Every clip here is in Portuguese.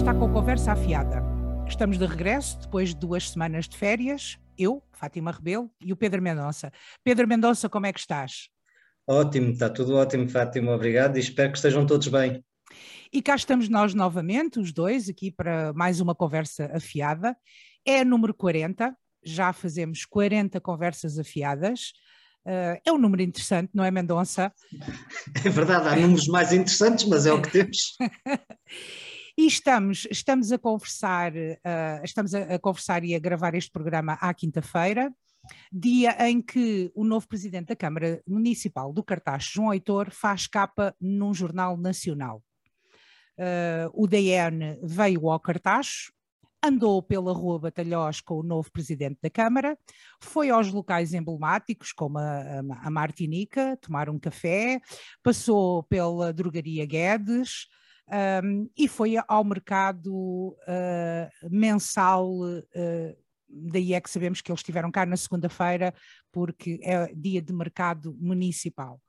está com a conversa afiada. Estamos de regresso depois de duas semanas de férias. Eu, Fátima Rebelo e o Pedro Mendonça. Pedro Mendonça, como é que estás? Ótimo, está tudo ótimo, Fátima, obrigado e espero que estejam todos bem. E cá estamos nós novamente, os dois, aqui para mais uma conversa afiada. É a número 40, já fazemos 40 conversas afiadas. Uh, é um número interessante, não é, Mendonça? É verdade, há números mais interessantes, mas é o que temos. E estamos, estamos a conversar, uh, estamos a, a, conversar e a gravar este programa à quinta-feira, dia em que o novo presidente da Câmara Municipal do Cartaz, João Heitor, faz capa num jornal nacional. Uh, o DN veio ao Cartaz, andou pela Rua Batalhós com o novo presidente da Câmara, foi aos locais emblemáticos, como a, a Martinica, tomar um café, passou pela Drogaria Guedes, um, e foi ao mercado uh, mensal. Uh, daí é que sabemos que eles estiveram cá na segunda-feira, porque é dia de mercado municipal.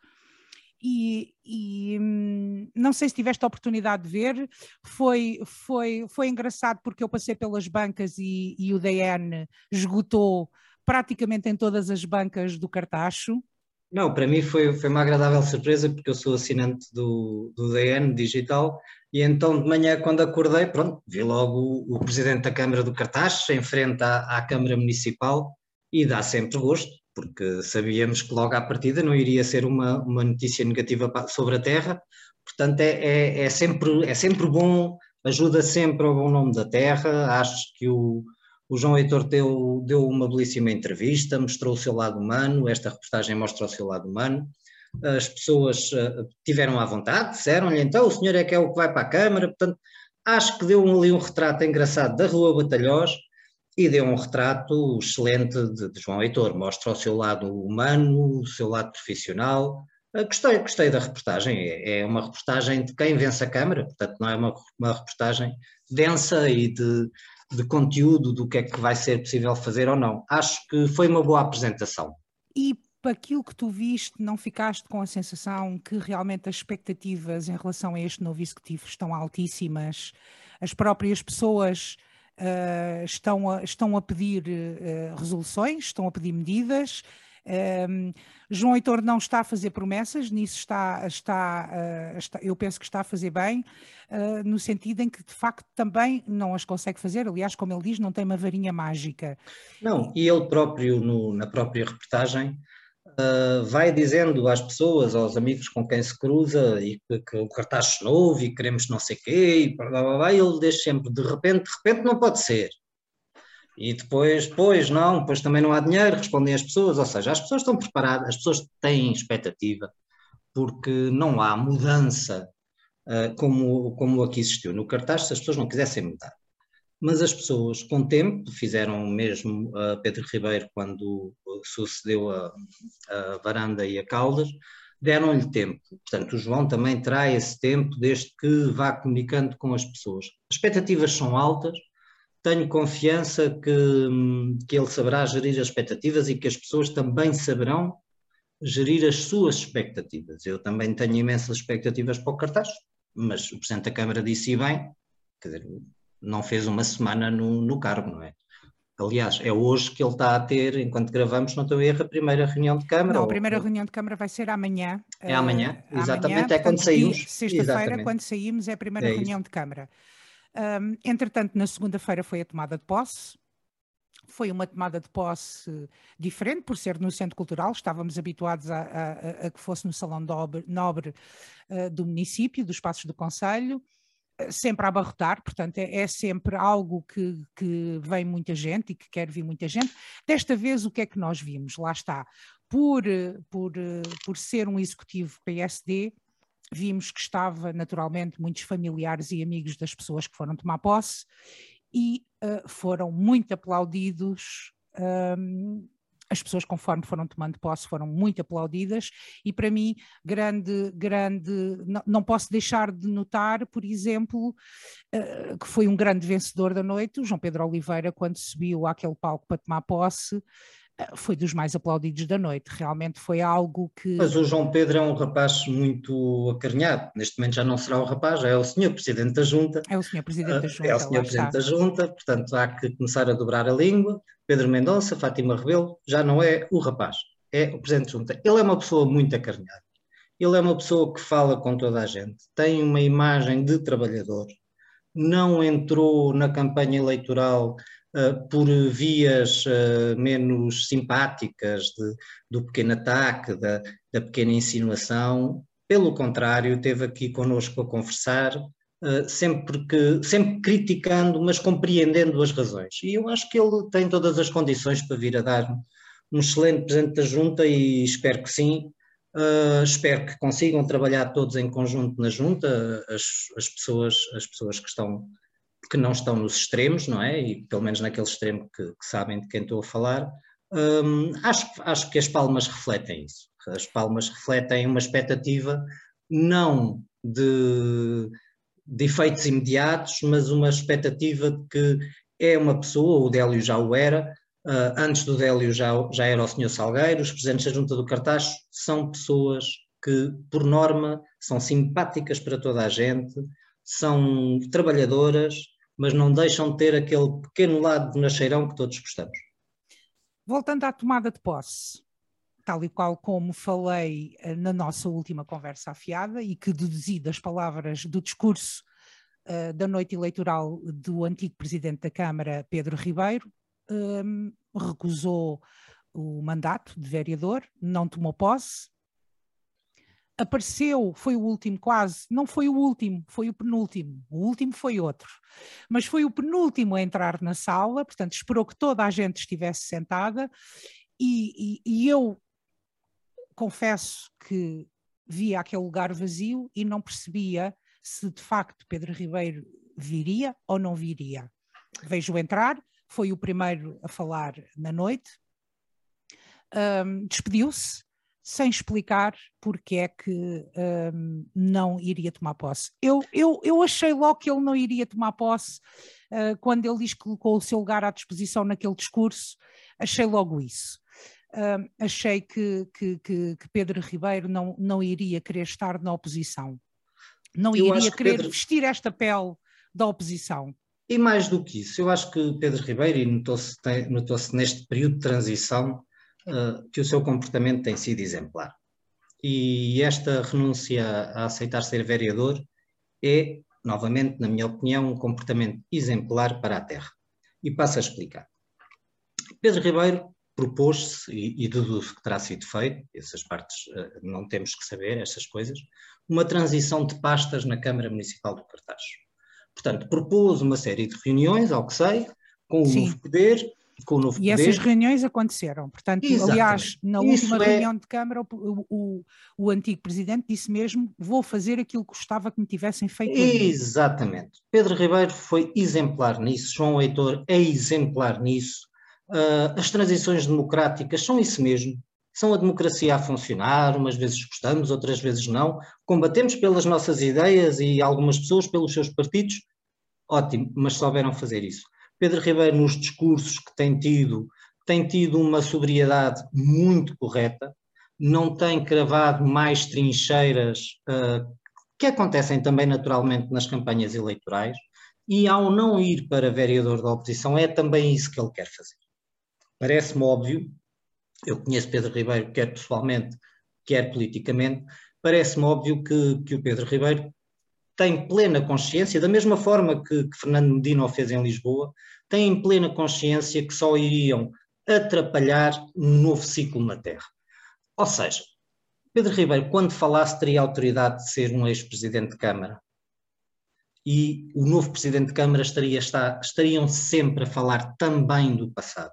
E, e hum, não sei se tiveste a oportunidade de ver, foi, foi, foi engraçado porque eu passei pelas bancas e, e o DN esgotou praticamente em todas as bancas do Cartacho. Não, para mim foi, foi uma agradável surpresa porque eu sou assinante do, do DN digital e então de manhã quando acordei, pronto, vi logo o, o Presidente da Câmara do Cartaz em frente à, à, Câmara Municipal e dá sempre gosto, porque sabíamos que logo à partida não iria ser uma, uma notícia negativa sobre a terra, portanto é, é, é, sempre, é sempre bom, ajuda sempre ao bom nome da terra, acho que o o João Heitor deu, deu uma belíssima entrevista, mostrou o seu lado humano, esta reportagem mostra o seu lado humano. As pessoas uh, tiveram à vontade, disseram-lhe então o senhor é que é o que vai para a Câmara, portanto acho que deu ali um retrato engraçado da Rua Batalhós e deu um retrato excelente de, de João Heitor, mostra o seu lado humano, o seu lado profissional, Uh, gostei, gostei da reportagem. É, é, uma reportagem de quem vence a Câmara, portanto, não é uma, uma reportagem densa e de, de conteúdo do que é que vai ser possível fazer ou não. Acho que foi uma boa apresentação. E para aquilo que tu viste, não ficaste com a sensação que realmente as expectativas em relação a este novo executivo estão altíssimas? As próprias pessoas uh, estão, a, estão a pedir uh, resoluções, estão a pedir medidas, um, João Heitor não está a fazer promessas, nisso está, está, uh, está, eu penso que está a fazer bem, uh, no sentido em que de facto também não as consegue fazer, aliás, como ele diz, não tem uma varinha mágica. Não, e ele próprio, no, na própria reportagem, Uh, vai dizendo às pessoas, aos amigos com quem se cruza, e que, que o cartaz novo e queremos não sei o quê, e blá, blá, blá, ele deixa sempre, de repente, de repente não pode ser. E depois, pois não, pois também não há dinheiro, respondem as pessoas, ou seja, as pessoas estão preparadas, as pessoas têm expectativa, porque não há mudança uh, como, como aqui existiu no cartaz, se as pessoas não quisessem mudar. Mas as pessoas, com tempo, fizeram mesmo uh, Pedro Ribeiro quando sucedeu a, a Varanda e a Caldas, deram-lhe tempo. Portanto, o João também terá esse tempo desde que vá comunicando com as pessoas. As expectativas são altas, tenho confiança que, que ele saberá gerir as expectativas e que as pessoas também saberão gerir as suas expectativas. Eu também tenho imensas expectativas para o cartaz, mas o Presidente da Câmara disse bem, quer dizer, não fez uma semana no, no cargo, não é? Aliás, é hoje que ele está a ter, enquanto gravamos, não estou a erro, a primeira reunião de Câmara. Não, a primeira ou... reunião de Câmara vai ser amanhã. É amanhã, uh, exatamente, amanhã, é quando saímos. Sexta-feira, quando saímos, é a primeira é reunião de Câmara. Um, entretanto, na segunda-feira foi a tomada de posse. Foi uma tomada de posse diferente, por ser no Centro Cultural, estávamos habituados a, a, a que fosse no Salão Nobre, uh, do município, dos Passos do Conselho, uh, sempre a abarrotar, portanto, é, é sempre algo que, que, vem muita gente e que quer vir muita gente. Desta vez, o que é que nós vimos? Lá está. Por, por, por ser um executivo PSD, vimos que estava naturalmente muitos familiares e amigos das pessoas que foram tomar posse e uh, foram muito aplaudidos. Um, as pessoas, conforme foram tomando posse, foram muito aplaudidas, e para mim, grande, grande, não, não posso deixar de notar, por exemplo, uh, que foi um grande vencedor da noite, o João Pedro Oliveira, quando subiu àquele palco para tomar posse, foi dos mais aplaudidos da noite. Realmente foi algo que. Mas o João Pedro é um rapaz muito acarinhado. Neste momento já não será o rapaz, já é o senhor Presidente da Junta. É o senhor Presidente da Junta. É o senhor Presidente da Junta, portanto há que começar a dobrar a língua. Pedro Mendonça, Fátima Rebelo, já não é o rapaz, é o Presidente da Junta. Ele é uma pessoa muito acarinhada. Ele é uma pessoa que fala com toda a gente, tem uma imagem de trabalhador, não entrou na campanha eleitoral por vias uh, menos simpáticas de, do pequeno ataque, da, da, pequena insinuação. Pelo contrário, esteve aqui connosco a conversar, uh, sempre, que, sempre criticando, mas compreendendo as razões. E eu acho que ele tem todas as condições para vir a dar um excelente presente da Junta e espero que sim. Uh, espero que consigam trabalhar todos em conjunto na junta, as, as, pessoas, as pessoas que estão que não estão nos extremos, não é? E pelo menos naquele extremo que, que sabem de quem estou a falar. Um, acho, acho que as palmas refletem isso. As palmas refletem uma expectativa não de, de efeitos imediatos, mas uma expectativa de que é uma pessoa, o Délio já o era, Uh, antes do Délio já, já era o Sr. Salgueiro, os presidentes da Junta do Cartacho são pessoas que, por norma, são simpáticas para toda a gente, são trabalhadoras, mas não deixam de ter aquele pequeno lado de nacheirão que todos gostamos. Voltando à tomada de posse, tal e qual como falei uh, na nossa última conversa afiada e que deduzi das palavras do discurso uh, da noite eleitoral do antigo presidente da Câmara, Pedro Ribeiro, um, recusou o mandato de vereador, não tomou posse. Apareceu, foi o último quase, não foi o último, foi o penúltimo. O último foi outro, mas foi o penúltimo a entrar na sala, portanto, esperou que toda a gente estivesse sentada. E, e, e eu confesso que via aquele lugar vazio e não percebia se de facto Pedro Ribeiro viria ou não viria. Vejo entrar, foi o primeiro a falar na noite, um, despediu-se sem explicar porque é que um, não iria tomar posse. Eu, eu, eu achei logo que ele não iria tomar posse uh, quando ele diz que colocou o seu lugar à disposição naquele discurso, achei logo isso. Um, achei que, que, que, que, Pedro Ribeiro não, não iria querer estar na oposição, não eu iria querer Pedro... vestir esta pele da oposição. E mais do que isso, eu acho que Pedro Ribeiro, e notou-se notou neste período de transição, uh, que o seu comportamento tem sido exemplar. E esta renúncia a aceitar ser vereador é, novamente, na minha opinião, um comportamento exemplar para a Terra. E passo a explicar. Pedro Ribeiro propôs-se, e, e deduzo que terá sido feito, essas partes uh, não temos que saber, essas coisas, uma transição de pastas na Câmara Municipal do Cartaxo. Portanto, propôs uma série de reuniões, ao que sei, com o Sim. novo poder, com o novo e poder. essas reuniões aconteceram. Portanto, Exatamente. aliás, na Isso última é... reunião de Câmara, o, o, o, antigo presidente disse mesmo: vou fazer aquilo que gostava que me tivessem feito. Exatamente. Pedro Ribeiro foi exemplar nisso, João Heitor é exemplar nisso. Uh, as transições democráticas são isso mesmo são a democracia a funcionar, umas vezes gostamos, outras vezes não, combatemos pelas nossas ideias e algumas pessoas pelos seus partidos, ótimo, mas souberam fazer isso. Pedro Ribeiro, nos discursos que tem tido, tem tido uma sobriedade muito correta, não tem cravado mais trincheiras uh, que acontecem também naturalmente nas campanhas eleitorais, e ao não ir para vereador da oposição, é também isso que ele quer fazer. Parece-me óbvio eu conheço Pedro Ribeiro, quer pessoalmente, quer politicamente, parece-me óbvio que, que o Pedro Ribeiro tem plena consciência, da mesma forma que, que Fernando Medina o fez em Lisboa, tem plena consciência que só iriam atrapalhar um novo ciclo na Terra. Ou seja, Pedro Ribeiro, quando falasse, teria autoridade de ser um ex-presidente de Câmara. E o novo presidente de Câmara estaria, está, estariam sempre a falar também do passado.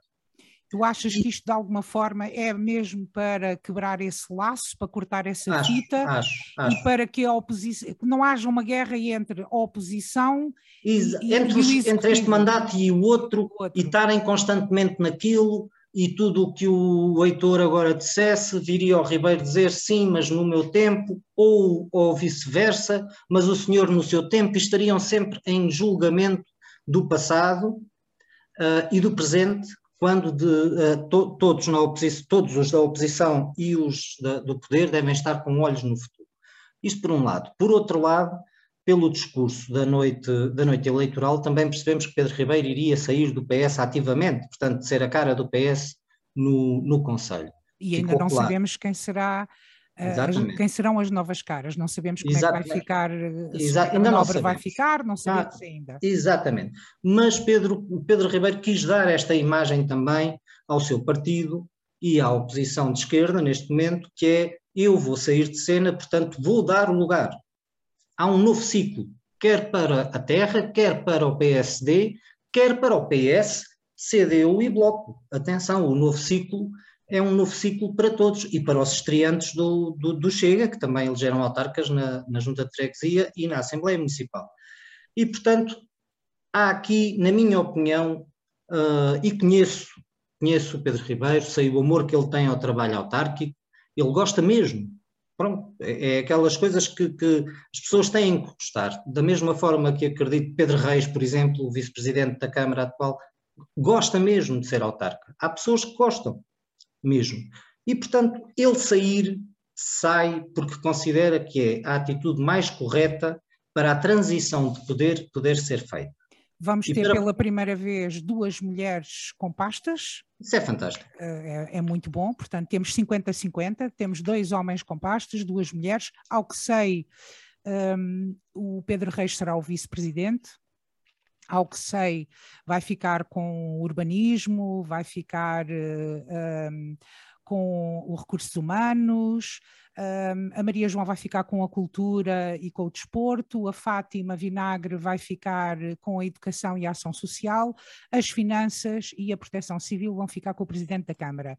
Tu achas que isto de alguma forma é mesmo para quebrar esse laço, para cortar essa acho, fita acho, acho. e para que a oposição não haja uma guerra entre a oposição e, entre, os, entre, este mandato e o outro, o outro, e estarem constantemente naquilo e tudo o que o Heitor agora dissesse viria ao Ribeiro dizer sim, mas no meu tempo, ou, ou vice-versa, mas o senhor no seu tempo, estariam sempre em julgamento do passado uh, e do presente quando de, uh, to, todos, na todos os da oposição e os da, do poder devem estar com olhos no futuro. Isto por um lado. Por outro lado, pelo discurso da noite, da noite eleitoral, também percebemos que Pedro Ribeiro iria sair do PS ativamente, portanto, ser a cara do PS no, no Conselho. E ainda Ficou não claro. sabemos quem será Exatamente. quem serão as novas caras, não sabemos como Exatamente. é que vai ficar, Exato. a manobra vai ficar, não sabemos ah, ainda. Exatamente, mas Pedro, Pedro Ribeiro quis dar esta imagem também ao seu partido e à oposição de esquerda neste momento, que é eu vou sair de cena, portanto vou dar o lugar. Há um novo ciclo, quer para a Terra, quer para o PSD, quer para o PS, CDU e Bloco. Atenção, o novo ciclo é um novo ciclo para todos e para os estreantes do, do, do Chega, que também elegeram autarcas na, na Junta de Freguesia e na Assembleia Municipal. E, portanto, há aqui, na minha opinião, uh, e conheço, conheço o Pedro Ribeiro, sei o amor que ele tem ao trabalho autárquico, ele gosta mesmo. Pronto, é, é aquelas coisas que, que, as pessoas têm que gostar. Da mesma forma que acredito Pedro Reis, por exemplo, o vice-presidente da Câmara atual, gosta mesmo de ser autarca. Há pessoas que gostam mesmo. E, portanto, ele sair, sai porque considera que é a atitude mais correta para a transição de poder poder ser feita. Vamos ter para... pela primeira vez duas mulheres com pastas. Isso é fantástico. Eh, é, é muito bom, portanto, temos 50-50, temos dois homens com pastas, duas mulheres. Ao que sei, um, o Pedro Reis será o vice-presidente, ao que sei, vai ficar com o urbanismo, vai ficar uh, eh, um, com os recursos humanos, um, a Maria João vai ficar com a cultura e com o desporto, a Fátima Vinagre vai ficar com a educação e a ação social, as finanças e a proteção civil vão ficar com o Presidente da Câmara.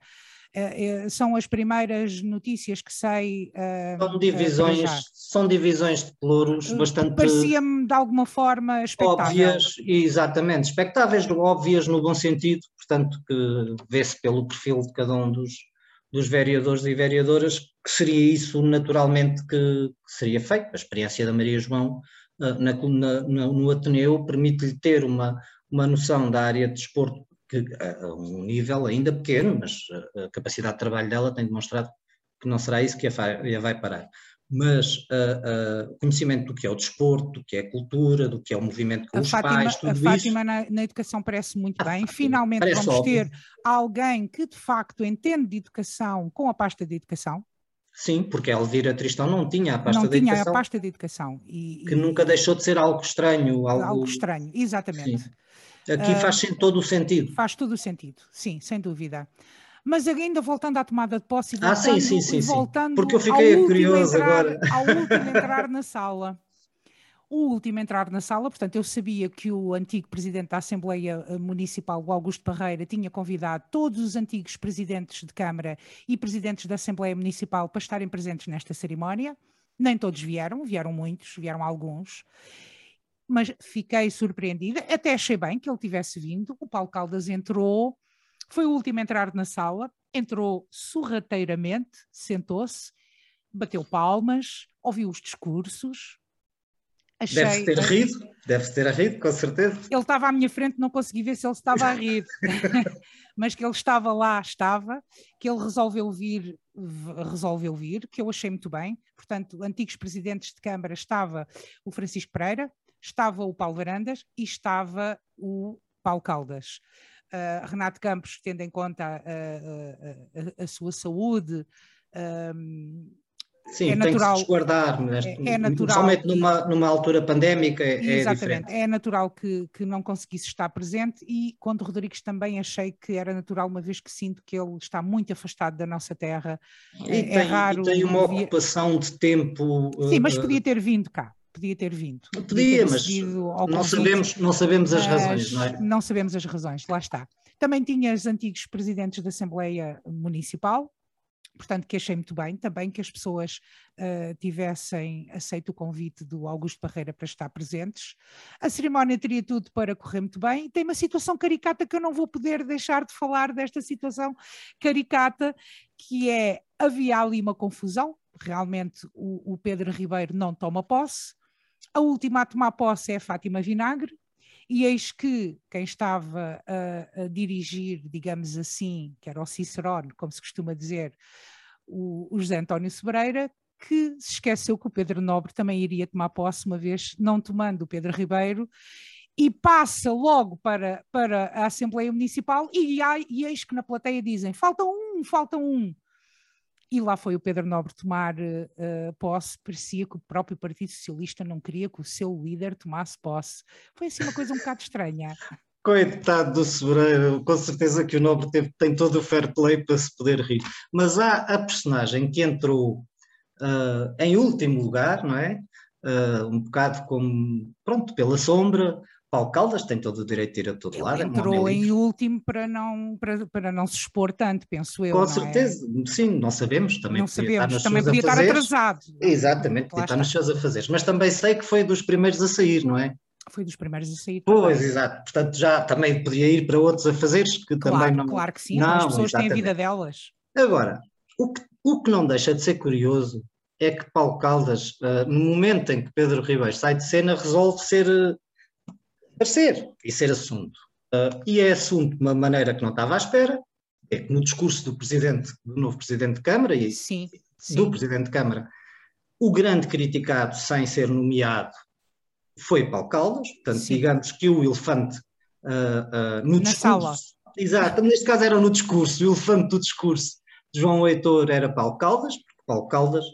Uh, são as primeiras notícias que sei. Uh, são divisões, uh, são divisões de pluros bastante. Parecia-me de alguma forma Óbvias, exatamente, expectáveis, óbvias no bom sentido, portanto, que vê-se pelo perfil de cada um dos, dos vereadores e vereadoras que seria isso naturalmente que, que seria feito. A experiência da Maria João na, na, no Ateneu permite-lhe ter uma, uma noção da área de desporto que a um nível ainda pequeno, mas a capacidade de trabalho dela tem demonstrado que não será isso que a vai parar. Mas uh, conhecimento do que é o desporto, do que é a cultura, do que é o movimento com os Fátima, pais, tudo isso. A Fátima na, na, educação parece muito bem. Finalmente vamos óbvio. ter alguém que de facto entende de educação com a pasta de educação. Sim, porque a Elvira Tristão não tinha a pasta não de educação. Não tinha a pasta de educação. E, que e, nunca deixou de ser algo estranho. Algo, algo estranho, exatamente. Sim. Aqui faz uh, todo o sentido. Faz todo o sentido, sim, sem dúvida. Mas ainda voltando à tomada de posse, voltando, ah, sim, sim, sim, voltando porque eu fiquei curioso entrar, agora. Ao último entrar na sala. O último entrar na sala, portanto, eu sabia que o antigo presidente da Assembleia eh, Municipal, o Augusto Parreira, tinha convidado todos os antigos presidentes de Câmara e presidentes da Assembleia Municipal para estarem presentes nesta cerimónia. Nem todos vieram, vieram muitos, vieram alguns mas fiquei surpreendida, até achei bem que ele tivesse vindo. O Paulo Caldas entrou, foi o último a entrar na sala, entrou sorrateiramente, sentou-se, bateu palmas, ouviu os discursos. Achei, deve ter rido, deve ter rido, com certeza. Ele estava à minha frente, não consegui ver se ele estava a rir, mas que ele estava lá, estava, que ele resolveu vir, resolveu vir, que eu achei muito bem. Portanto, antigos presidentes de Câmara estava o Francisco Pereira, estava o Paulo Varandas e estava o Paulo Caldas. Uh, Renato Campos, tendo em conta a, a, a, a sua saúde, um, Sim, é natural, tem que se guardar, é, é natural, principalmente numa, numa altura pandémica é, é Exatamente, é, natural que, que não conseguisse estar presente e quando Rodrigues também achei que era natural, uma vez que sinto que ele está muito afastado da nossa terra, e é, tem, raro... E tem uma ocupação de tempo... Sim, mas podia ter vindo cá podia ter vindo. Podia, mas não sabemos, não sabemos as razões, não é? Não sabemos as razões, lá está. Também tinha os antigos presidentes da Assembleia Municipal, portanto que achei muito bem também que as pessoas uh, tivessem aceito o convite do Augusto Barreira para estar presentes. A cerimónia teria tudo para correr muito bem e tem uma situação caricata que eu não vou poder deixar de falar desta situação caricata, que é, havia ali uma confusão, realmente o, o Pedro Ribeiro não toma posse, a última a tomar posse é a Fátima Vinagre e eis que quem estava a, a dirigir, digamos assim, que era o Cicerone, como se costuma dizer, o, o José António Sobreira, que se esqueceu que o Pedro Nobre também iria tomar posse, uma vez não tomando o Pedro Ribeiro, e passa logo para, para a Assembleia Municipal e, e eis que na plateia dizem falta um, falta um. E lá foi o Pedro Nobre tomar uh, posse, parecia que o próprio Partido Socialista não queria que o seu líder tomasse posse. Foi assim uma coisa um bocado estranha. Coitado do Sobreiro, com certeza que o Nobre teve, tem todo o fair play para se poder rir. Mas há a personagem que entrou uh, em último lugar, não é? Uh, um bocado como, pronto, pela sombra, Paulo Caldas tem todo o direito de ir a todo Ele lado. É entrou é em último para não, para, para não se expor tanto, penso eu. Com é? certeza, é? sim, não sabemos. Também não sabemos, também podia estar atrasado. Exatamente, podia estar nos seus afazeres. Mas também sei que foi dos primeiros a sair, não é? Foi dos primeiros a sair. Pois, também. exato. Portanto, já também podia ir para outros afazeres que claro, também não. Claro que sim, não, as pessoas exatamente. têm a vida delas. Agora, o que, o que não deixa de ser curioso é que Paulo Caldas, uh, no momento em que Pedro Ribeiro sai de cena, resolve ser uh, aparecer e ser assunto. Uh, e é assunto de uma maneira que não estava à espera, é que no discurso do presidente, do novo presidente de Câmara e sim, sim. do presidente de Câmara, o grande criticado sem ser nomeado foi Paulo Caldas, portanto, sim. digamos que o elefante uh, uh, no Na discurso. Sala. Exato, neste caso era no discurso, o elefante do discurso de João Heitor era Paulo Caldas, porque Paulo Caldas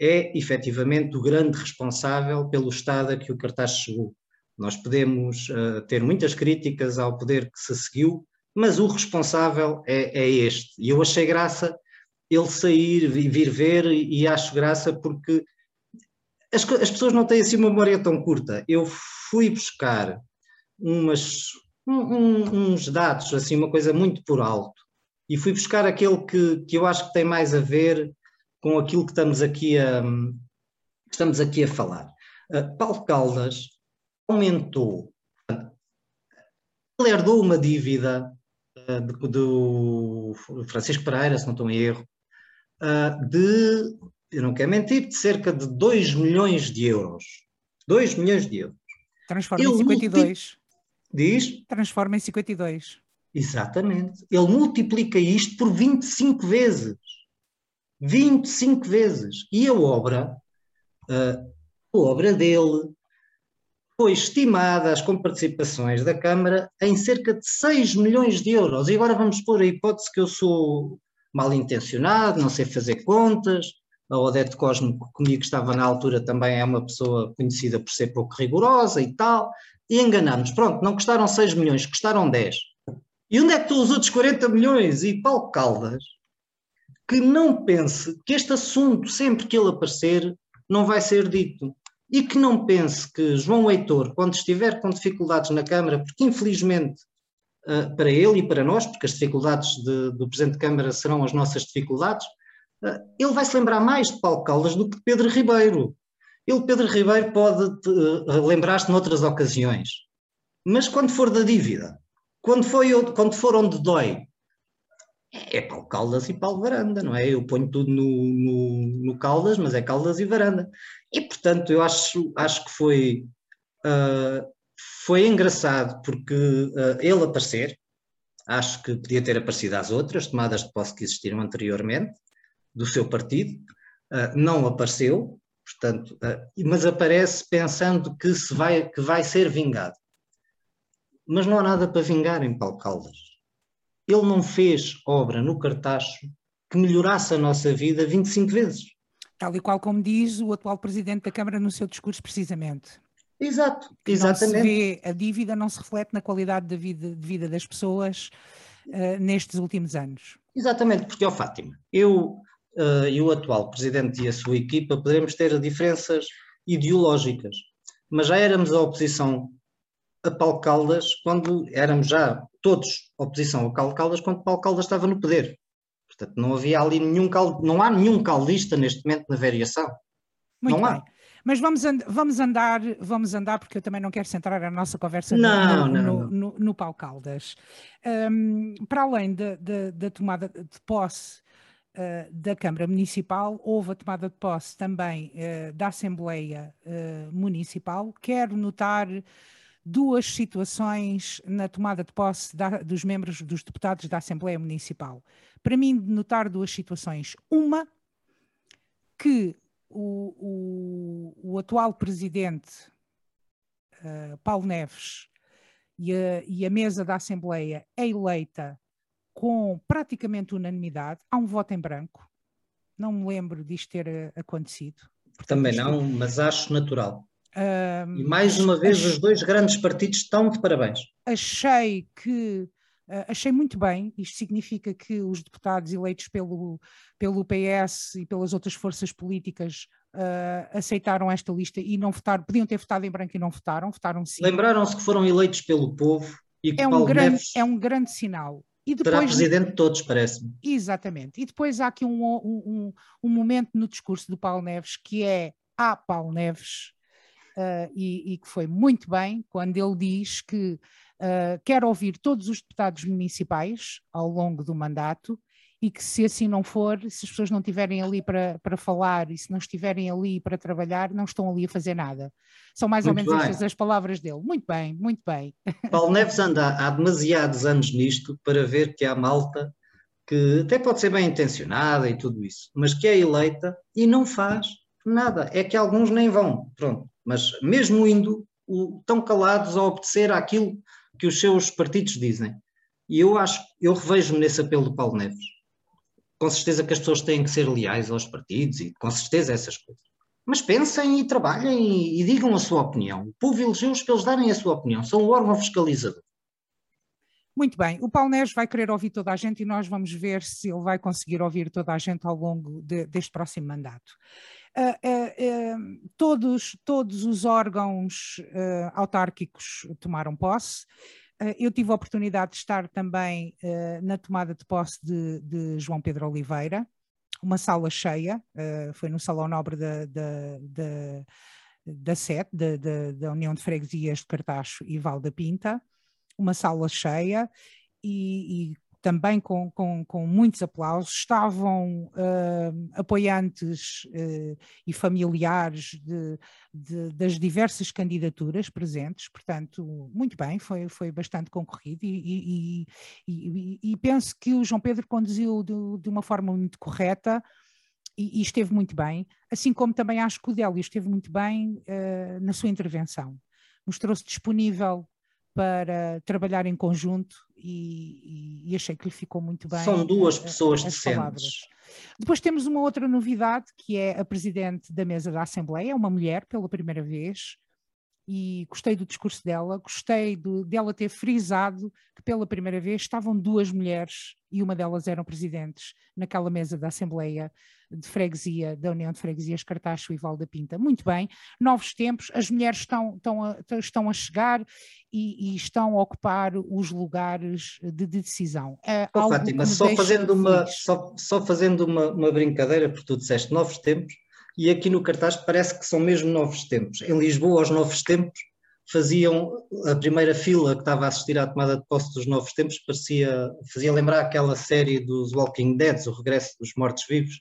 é efetivamente o grande responsável pelo estado a que o cartaz chegou. Nós podemos uh, ter muitas críticas ao poder que se seguiu, mas o responsável é, é este. E eu achei graça ele sair e vir ver, e acho graça porque as, as, pessoas não têm assim uma memória tão curta. Eu fui buscar umas, um, uns dados, assim, uma coisa muito por alto, e fui buscar aquele que, que eu acho que tem mais a ver com aquilo que estamos aqui a, estamos aqui a falar. Uh, Paulo Caldas aumentou. Ele herdou uma dívida uh, do Francisco Pereira, se não estou em erro, uh, de, eu não quero mentir, de cerca de 2 milhões de euros. 2 milhões de euros. Transforma Ele em 52. Diz? Transforma em 52. Exatamente. Ele multiplica isto por 25 vezes. 25 vezes. E a obra, uh, a obra dele, foi estimada as comparticipações da Câmara em cerca de 6 milhões de euros. E agora vamos pôr a hipótese que eu sou mal intencionado, não sei fazer contas. A Odete Cosme, comigo estava na altura, também é uma pessoa conhecida por ser pouco rigorosa e tal. E enganamos. Pronto, não custaram 6 milhões, custaram 10. E onde é que estão os outros 40 milhões? E Paulo Caldas, que não pense que este assunto, sempre que ele aparecer, não vai ser dito e que não pense que João Heitor, quando estiver com dificuldades na Câmara, porque infelizmente uh, para ele e para nós, porque as dificuldades de, do Presidente de Câmara serão as nossas dificuldades, uh, ele vai se lembrar mais de Paulo Caldas do que de Pedro Ribeiro. Ele, Pedro Ribeiro, pode uh, lembrar-se noutras ocasiões, mas quando for da dívida, quando, foi, quando for onde dói, é Paulo Caldas e Paulo Varanda, não é? Eu ponho tudo no, no, no Caldas, mas é Caldas e Varanda. E, portanto, eu acho, acho que foi, uh, foi engraçado porque uh, ele aparecer, acho que podia ter aparecido às outras tomadas de posse que existiram anteriormente, do seu partido, uh, não apareceu, portanto, mas aparece pensando que, se vai, que vai ser vingado. Mas não há nada para vingar em Paulo Caldas. Ele não fez obra no Cartacho que melhorasse a nossa vida 25 vezes. Tal e qual como diz o atual presidente da Câmara no seu discurso, precisamente. Exato, exatamente. Vê, a dívida não se reflete na qualidade de vida, de vida das pessoas uh, nestes últimos anos. Exatamente, porque, ó Fátima, eu uh, e o atual presidente e a sua equipa poderemos ter diferenças ideológicas, mas já éramos a oposição a Paulo Caldas quando éramos já todos oposição a Paulo Caldas quando Paulo Caldas estava no poder. Portanto, não havia ali nenhum cal, não há nenhum caldista neste momento na variação. Muito não bem. Há. Mas vamos, and vamos andar, vamos andar, porque eu também não quero centrar a nossa conversa não, no, não, no, não. no, no Paulo Caldas. Um, para além da tomada de posse uh, da Câmara Municipal, houve a tomada de posse também uh, da Assembleia uh, Municipal. Quero notar duas situações na tomada de posse da, dos membros, dos deputados da Assembleia Municipal. Para mim, notar duas situações. Uma, que o, o, o atual presidente, uh, Paulo Neves, e a, e a mesa da Assembleia é eleita com praticamente unanimidade, há um voto em branco. Não me lembro disto ter eh, acontecido. Também não, mas acho natural. E mais uma vez, os dois grandes partidos estão de parabéns. Achei que Uh, achei muito bem, isto significa que os deputados eleitos pelo, pelo PS e pelas outras forças políticas uh, aceitaram esta lista e não votaram, podiam ter votado em branco e não votaram, votaram sim. Lembraram-se que foram eleitos pelo povo e que é um Paulo grande, Neves É um grande sinal. E depois, será presidente de todos, parece-me. Exatamente. E depois há aqui um, um, um, um, momento no discurso do Paulo Neves que é a Paulo Neves, uh, e, e, que foi muito bem quando ele diz que uh, quer ouvir todos os deputados municipais ao longo do mandato e que se assim não for, se as pessoas não estiverem ali para, para falar e se não estiverem ali para trabalhar, não estão ali a fazer nada. São mais muito ou menos bem. estas as palavras dele. Muito bem, muito bem. Paulo Neves anda há demasiados anos nisto para ver que há malta que até pode ser bem intencionada e tudo isso, mas que é eleita e não faz nada. É que alguns nem vão, pronto. Mas mesmo indo, o, tão calados a obedecer àquilo que os seus partidos dizem. E eu acho, eu revejo-me nesse apelo do Paulo Neves. Com certeza que as pessoas têm que ser leais aos partidos e com certeza essas coisas. Mas pensem e trabalhem e, e digam a sua opinião. O povo elegeu-os para eles darem a sua opinião. São o órgão fiscalizador. Muito bem, o Paulo Neves vai querer ouvir toda a gente e nós vamos ver se ele vai conseguir ouvir toda a gente ao longo de, deste próximo mandato. Uh, uh, uh, todos, todos os órgãos autárquicos tomaram posse. eu tive a oportunidade de estar também na tomada de posse de, de, João Pedro Oliveira, uma sala cheia, foi no Salão Nobre da, da, da, da SET, da, da, União de Freguesias de Cartacho e Val da Pinta uma sala cheia e, e também com, com, com, muitos aplausos, estavam uh, apoiantes uh, e familiares de, de, das diversas candidaturas presentes, portanto, muito bem, foi, foi bastante concorrido e, e, e, e penso que o João Pedro conduziu de, de uma forma muito correta e, esteve muito bem, assim como também acho que o Délio esteve muito bem uh, na sua intervenção. Mostrou-se disponível para trabalhar em conjunto e, e, e, achei que lhe ficou muito bem. São duas pessoas decentes. Depois temos uma outra novidade, que é a presidente da mesa da Assembleia, uma mulher pela primeira vez, e gostei do discurso dela, gostei do, dela ter frisado que pela primeira vez estavam duas mulheres e uma delas eram presidentes naquela mesa da Assembleia de Freguesia, da União de Freguesias Cartacho e Valda Pinta. Muito bem, novos tempos, as mulheres estão, estão, a, estão a chegar e, e estão a ocupar os lugares de, de decisão. É oh, Fátima, só fazendo, uma, só, só fazendo uma, uma brincadeira, porque tu disseste novos tempos, e aqui no cartaz parece que são mesmo novos tempos. Em Lisboa, aos novos tempos, faziam a primeira fila que estava a assistir à tomada de posse dos novos tempos, parecia, fazia lembrar aquela série dos Walking Dead, o regresso dos mortos-vivos,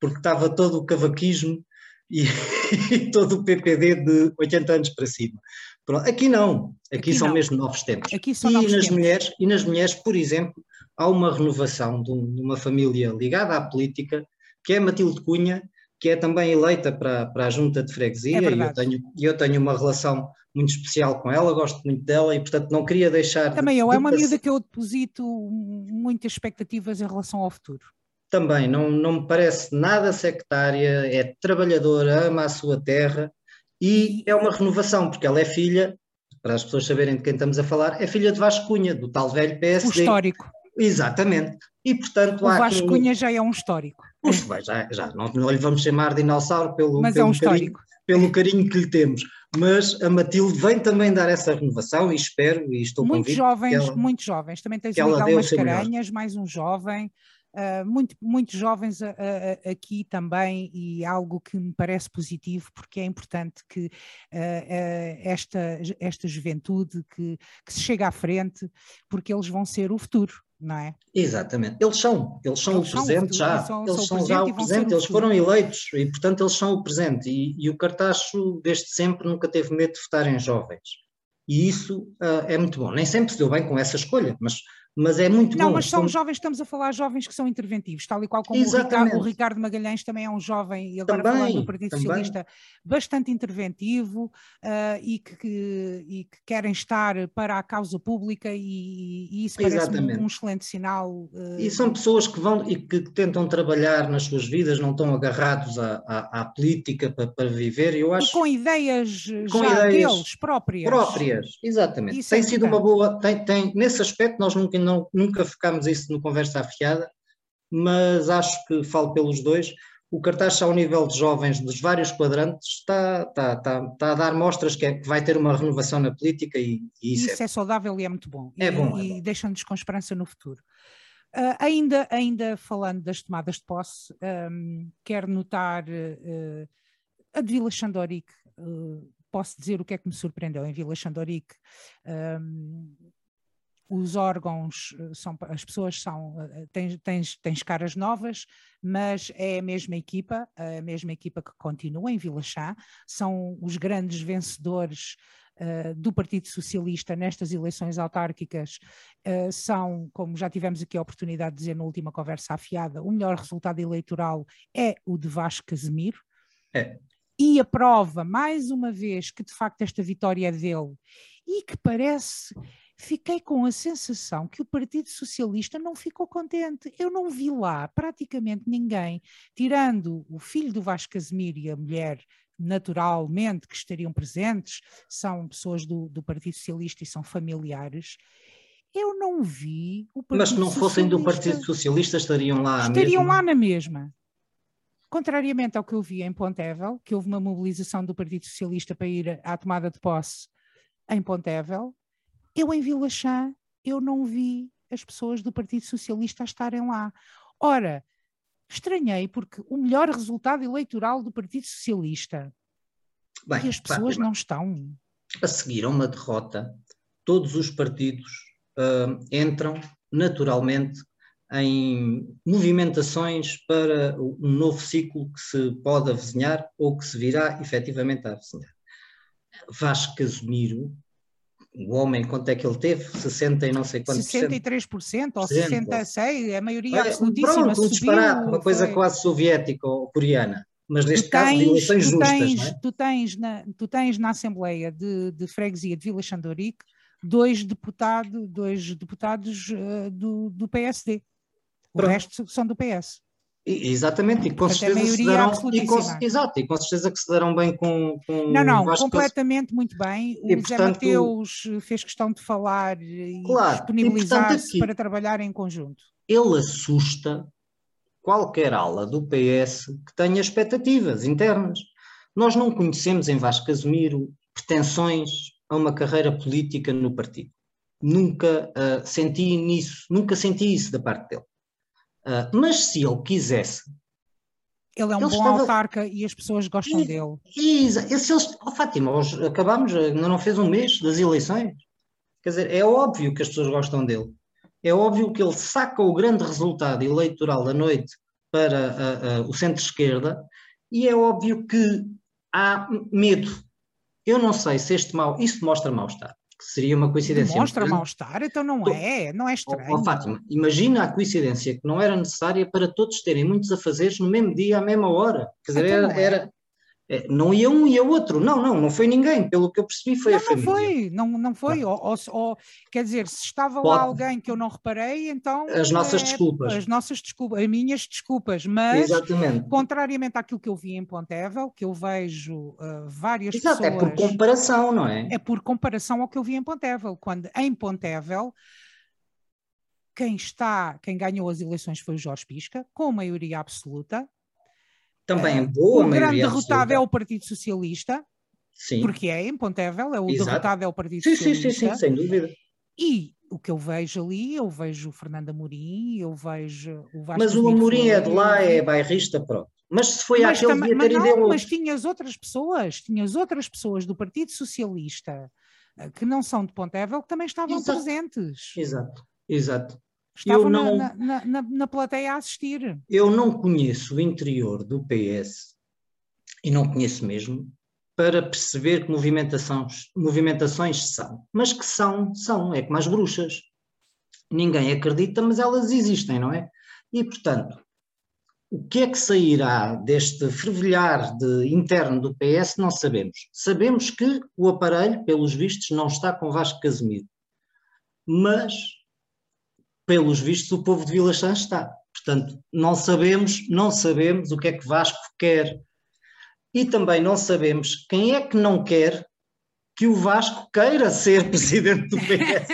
porque estava todo o cavaquismo e, e, todo o PPD de 80 anos para cima. Pronto, aqui não, aqui, aqui são não. mesmo novos tempos. Aqui são e, novos nas tempos. Mulheres, e nas mulheres, por exemplo, há uma renovação de, um, de uma família ligada à política, que é Matilde Cunha, que é também eleita para, para a junta de freguesia, é e eu tenho, eu tenho uma relação muito especial com ela, gosto muito dela e, portanto, não queria deixar. Também eu, é uma miúda que eu deposito muitas expectativas em relação ao futuro. Também, não, não me parece nada sectária, é trabalhadora, ama a sua terra e é uma renovação, porque ela é filha, para as pessoas saberem de quem estamos a falar, é filha de Vasco Cunha, do tal velho PSD. O histórico. Exatamente. E, portanto, o Vasco Cunha já é um histórico. Já, já não, não lhe vamos chamar dinossauro pelo, Mas pelo, é um carinho, pelo carinho que lhe temos. Mas a Matilde vem também dar essa renovação e espero e estou muito jovens, ela, muito jovens. Também tens o Miguel Mascarenhas, mais um jovem. Uh, muito, muitos jovens aqui também e algo que me parece positivo porque é importante que uh, esta, esta juventude que, que se chega à frente porque eles vão ser o futuro não é? Exatamente, eles são, eles são eles o presente são, já, são, eles são, já o presente, eles foram eleitos e portanto eles são o presente. E, e, o Cartacho desde sempre nunca teve medo de votar em jovens. E isso uh, é muito bom. Nem sempre se deu bem com essa escolha, mas mas é muito não, bom. mas são como... jovens, estamos a falar jovens que são interventivos, tal e qual como o Ricardo, o Ricardo, Magalhães também é um jovem, e agora também, falando do Partido também. Socialista, bastante interventivo uh, e, que, que, e, que, querem estar para a causa pública e, e isso parece um, um, excelente sinal. Uh... E são pessoas que vão e que tentam trabalhar nas suas vidas, não estão agarrados à, à, à política para, para, viver, eu acho... E com ideias com já ideias deles próprias. Próprias, exatamente. Isso tem é sido uma boa, tem, tem, nesse aspecto nós nunca não, nunca focámos isso no Conversa Afiada, mas acho que falo pelos dois. O cartaz ao nível de jovens dos vários quadrantes está, está, está, está a dar mostras que, é, que vai ter uma renovação na política e, e isso, isso é, é, saudável e é muito bom. É e, bom. E é deixa-nos com esperança no futuro. Uh, ainda, ainda falando das tomadas de posse, um, quero notar uh, a de Vila Xandorique. Uh, posso dizer o que é que me surpreendeu em Vila Xandorique. Um, os órgãos eh, são as pessoas são eh, tens, tens, tens caras novas, mas é a mesma equipa, a mesma equipa que continua em Vila Chá, são os grandes vencedores uh, do Partido Socialista nestas eleições autárquicas, uh, são, como já tivemos aqui a oportunidade de dizer na última conversa afiada, o melhor resultado eleitoral é o de Vasco Casemiro. É. E a prova, mais uma vez, que de facto esta vitória é dele e que parece fiquei com a sensação que o Partido Socialista não ficou contente. Eu não vi lá praticamente ninguém, tirando o filho do Vasco Casemiro e a mulher naturalmente que estariam presentes, são pessoas do, do Partido Socialista e são familiares. Eu não vi o Partido Mas se não fossem do Partido Socialista estariam lá Estariam mesma? lá na mesma. Contrariamente ao que eu vi em Pontevel, que houve uma mobilização do Partido Socialista para ir à tomada de posse em Pontevel, eu em Vila Chã, eu não vi as pessoas do Partido Socialista a estarem lá. Ora, estranhei porque o melhor resultado eleitoral do Partido Socialista Bem, e as pessoas não estão. A seguir a uma derrota, todos os partidos uh, entram naturalmente em movimentações para um novo ciclo que se pode avizinhar ou que se virá efetivamente a avizinhar. Vasco Casimiro o homem, quanto é que ele teve? 60 e não sei quantos 63% ou 66%, a maioria é, absolutíssima. Pronto, um disparate, uma coisa foi... quase soviética ou coreana. Mas neste caso, tens, de eleições justas. Tens, é? tu, tens na, tu tens na Assembleia de, de Freguesia de Vila Xandorique dois, deputado, dois deputados uh, do, do PSD. O Pronto. resto são do PS. Exatamente, e com Portanto, certeza se darão, e com, exato, e com certeza que se darão bem com, com Não, não, completamente muito bem. O e, Zé portanto, Mateus fez questão de falar e disponibilizar-se para trabalhar em conjunto. Ele assusta qualquer ala do PS que tenha expectativas internas. Nós não conhecemos em Vasco Casimiro pretensões a uma carreira política no partido. Nunca uh, senti nisso, nunca senti isso da parte dele. Uh, mas se ele quisesse. Ele é um ele bom estava... autarca e as pessoas gostam e, dele. Exato. Eles, oh, Fátima, hoje acabamos, ainda não fez um mês das eleições. Quer dizer, é óbvio que as pessoas gostam dele. É óbvio que ele saca o grande resultado eleitoral da noite para uh, uh, o centro-esquerda e é óbvio que há medo. Eu não sei se este mal, isso mostra mal-estar seria uma coincidência. Mostra mal-estar, então não é, não é estranho. Oh, oh, Fátima, imagina a coincidência que não era necessária para todos terem muitos afazeres no mesmo dia, à mesma hora. Quer dizer, então era, é. era, não ia um e o outro, não, não, não foi ninguém, pelo que eu percebi foi não, a família. Não foi, não, não foi, ou, ou, ou, quer dizer, se estava Pode. lá alguém que eu não reparei, então... As nossas é, desculpas. As nossas desculpas, as minhas desculpas, mas Exatamente. contrariamente àquilo que eu vi em Pontevel, que eu vejo uh, várias Exato, pessoas... é por comparação, não é? É por comparação ao que eu vi em Pontevel, quando em Pontevel quem está, quem ganhou as eleições foi o Jorge Pisca, com maioria absoluta, também é boa O grande derrotado é o Partido Socialista. Sim. Porque é impontável, é o Exato. derrotado é o Partido sim, Socialista. Sim, sim, sim, sem dúvida. E o que eu vejo ali, eu vejo o Fernando Amorim, eu vejo o Vasco Mas o Amorim é de lá, é bairrista, pronto. Mas se foi mas àquele devia ter não, Mas tinhas outras pessoas, tinhas outras pessoas do Partido Socialista eh, que não são de Pontevel que também estavam exato. presentes. Exato, exato. Estavam eu não, na, na, na, na plateia a assistir. Eu não conheço o interior do PS, e não conheço mesmo, para perceber que movimentações, movimentações são. Mas que são, são, é como as bruxas. Ninguém acredita, mas elas existem, não é? E, portanto, o que é que sairá deste fervilhar de, interno do PS não sabemos. Sabemos que o aparelho, pelos vistos, não está com Vasco Casemiro. Mas, pelos vistos, o povo de Vila Chã está. Portanto, não sabemos, não sabemos o que é que Vasco quer. E também não sabemos quem é que não quer que o Vasco queira ser presidente do PS.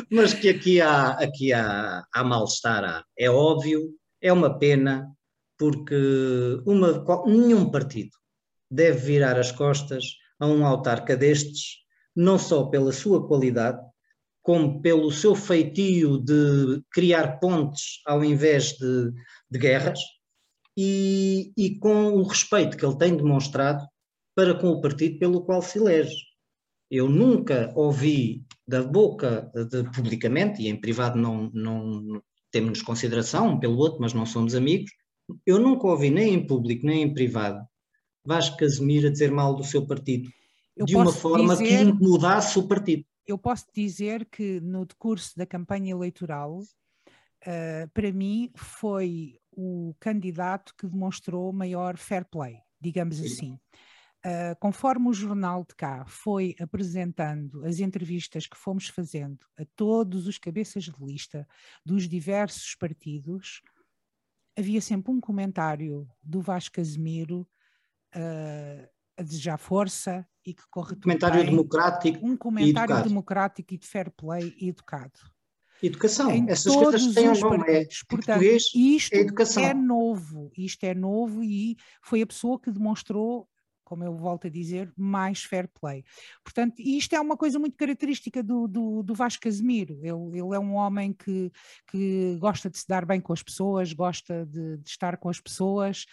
Mas que aqui há, aqui há, há mal-estar, é óbvio, é uma pena, porque uma, nenhum partido deve virar as costas a um autarca destes, não só pela sua qualidade, como pelo seu feitio de criar pontes ao invés de, de guerras, e, e com o respeito que ele tem demonstrado para com o partido pelo qual se elege. Eu nunca ouvi da boca, de, publicamente, e em privado não, não temos consideração um pelo outro, mas não somos amigos, eu nunca ouvi nem em público nem em privado Vasco Casemiro a dizer mal do seu partido, eu de uma forma dizer, que incomodasse o partido. Eu posso dizer que no decurso da campanha eleitoral, uh, para mim foi o candidato que demonstrou maior fair play, digamos assim. Uh, conforme o jornal de cá foi apresentando as entrevistas que fomos fazendo a todos os cabeças de lista dos diversos partidos, havia sempre um comentário do Vasco Casemiro uh, a desejar força e que corre tudo comentário bem. democrático um comentário e democrático e de fair play e educado. Educação, em essas coisas têm um nome, é Portanto, isto é educação. é novo, isto é novo e foi a pessoa que demonstrou como eu volto a dizer, mais fair play. Portanto, isto é uma coisa muito característica do, do, do Vasco Casemiro. Ele, ele, é um homem que, que gosta de se dar bem com as pessoas, gosta de, de estar com as pessoas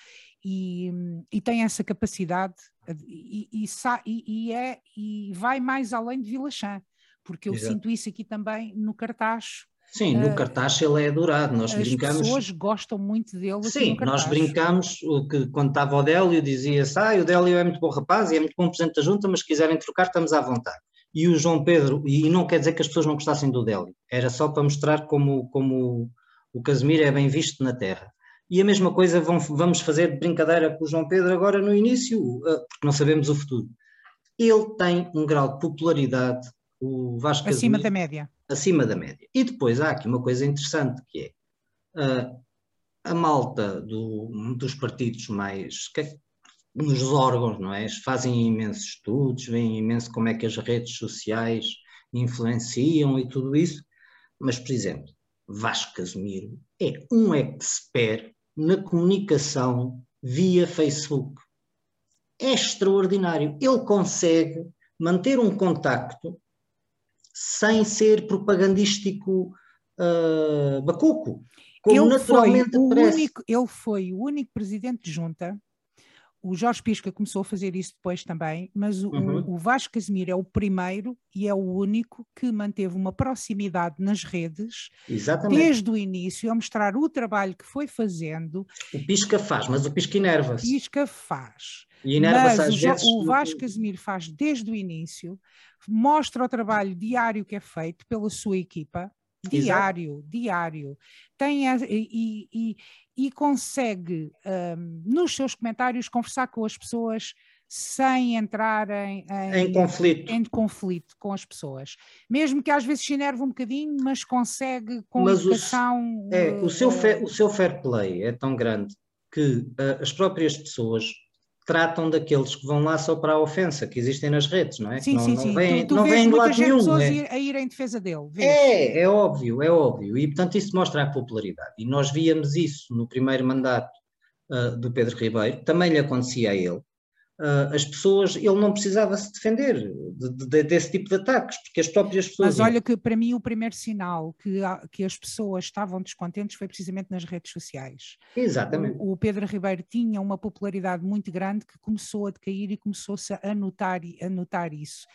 e, e tem essa capacidade e, e, e, é, e vai mais além de Vila Chã, porque eu Exato. sinto isso aqui também no cartaz Sim, no uh, cartaz ele é adorado. Nós as brincamos. As pessoas gostam muito dele. Sim, nós brincamos que quando estava o Délio dizia-se: ah, o Délio é muito bom rapaz e é muito bom presidente da junta, mas se quiserem trocar, estamos à vontade. E o João Pedro, e não quer dizer que as pessoas não gostassem do Délio, era só para mostrar como, como o Casemiro é bem visto na Terra. E a mesma coisa vamos fazer de brincadeira com o João Pedro agora no início, ah, porque não sabemos o futuro. Ele tem um grau de popularidade, o Vasco Acima da média acima da média. E depois há aqui uma coisa interessante que é uh, a malta do, dos partidos mais que, nos órgãos, não é? Fazem imensos estudos, veem imenso como é que as redes sociais influenciam e tudo isso, mas, por exemplo, Vasco Casemiro é um expert na comunicação via Facebook. É extraordinário. Ele consegue manter um contacto sem ser propagandístico uh, bacuco. Como ele naturalmente foi o único, ele foi o único presidente de junta. O Jorge Pisca começou a fazer isso depois também, mas o, uhum. o Vasco Casimiro é o primeiro e é o único que manteve uma proximidade nas redes Exatamente. desde o início, a mostrar o trabalho que foi fazendo. O Pisca faz, mas o Pisca enerva-se. Pisca faz. E enerva-se às vezes. O Vasco Casimiro faz desde o início, mostra o trabalho diário que é feito pela sua equipa, diário, Exato. diário, tem a, e, e, e, consegue, um, nos seus comentários, conversar com as pessoas sem entrar em, em, em, conflito. em conflito com as pessoas. Mesmo que às vezes se enerve um bocadinho, mas consegue com mas educação... O, é, o, seu fair, o seu fair play é tão grande que uh, as próprias pessoas tratam daqueles que vão lá só para a ofensa que existem nas redes, não é? Sim, não, sim, não sim. Vem, tu, tu não vem de lado nenhum. pessoas é. a ir em defesa dele. Vês? É, é óbvio, é óbvio. E portanto isso mostra a popularidade. E nós víamos isso no primeiro mandato uh, do Pedro Ribeiro, também lhe acontecia a ele as pessoas, ele não precisava se defender de, de, desse tipo de ataques, porque as próprias pessoas. Mas olha que para mim o primeiro sinal que, que as pessoas estavam descontentes foi precisamente nas redes sociais. Exatamente. O, o Pedro Ribeiro tinha uma popularidade muito grande que começou a decair e começou-se a notar, a notar isso.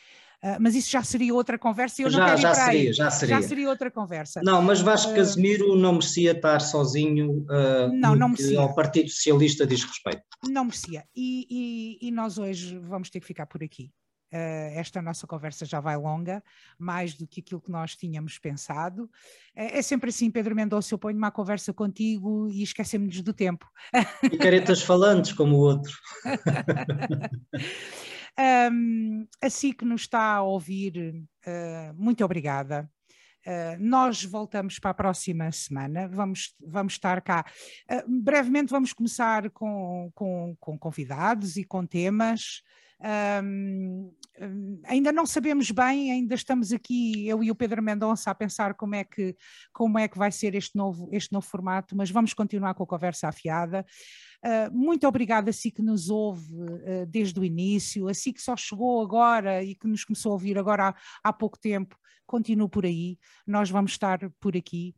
Uh, mas isso já seria outra conversa e eu já, não quero já ir para seria, aí. Já seria, já seria outra conversa. Não, mas Vasco uh, Casemiro não merecia estar sozinho uh, não, não merecia. ao Partido Socialista diz respeito. Não merecia. E, e, e, nós hoje vamos ter que ficar por aqui. Uh, esta nossa conversa já vai longa, mais do que aquilo que nós tínhamos pensado. É, é sempre assim, Pedro Mendonça, eu ponho uma conversa contigo e esquecemos do tempo. E caretas falantes como o outro. Um, assim que nos está a ouvir, uh, muito obrigada. Uh, nós voltamos para a próxima semana, vamos, vamos estar cá. Uh, brevemente vamos começar com, com, com convidados e com temas. Um, ainda não sabemos bem, ainda estamos aqui, eu e o Pedro Mendonça, a pensar como é que, como é que vai ser este novo, este novo formato, mas vamos continuar com a conversa afiada. Uh, muito obrigada a si que nos ouve uh, desde o início, a si que só chegou agora e que nos começou a ouvir agora há, há pouco tempo, continue por aí, nós vamos estar por aqui.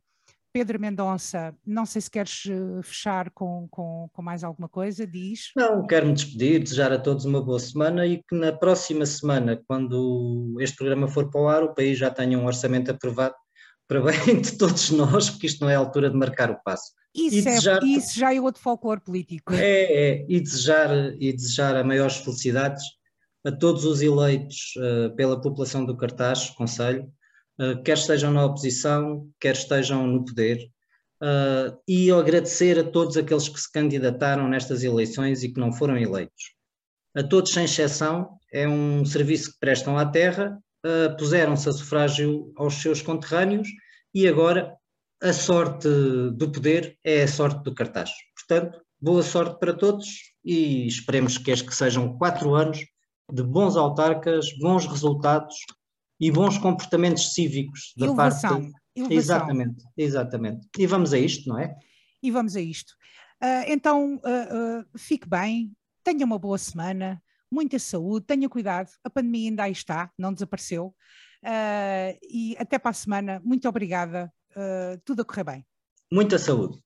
Pedro Mendonça, não sei se queres eh, fechar com, com, com mais alguma coisa, diz. Não, quero me despedir, desejar a todos uma boa semana e que na próxima semana, quando este programa for para o ar, o país já tenha um orçamento aprovado para bem de todos nós, porque isto não é a altura de marcar o passo. Isso, é, desejar, isso já é outro folclore político. É, é, e desejar, e desejar a maiores felicidades a todos os eleitos uh, pela população do Cartaz, Conselho, uh, quer estejam na oposição, quer estejam no poder, uh, e agradecer a todos aqueles que se candidataram nestas eleições e que não foram eleitos. A todos, sem exceção, é um serviço que prestam à terra, puseram-se a sufrágio aos seus conterrâneos e agora a sorte do poder é a sorte do cartaz. Portanto, boa sorte para todos e esperemos que estes sejam quatro anos de bons autarcas, bons resultados e bons comportamentos cívicos da parte. Inovação. Exatamente, exatamente. E vamos a isto, não é? E vamos a isto. Uh, então, uh, uh, fique bem, tenha uma boa semana, muita saúde, tenha cuidado, a pandemia ainda aí está, não desapareceu. e até para a semana. Muito obrigada uh, tudo a correr bem. Muita saúde.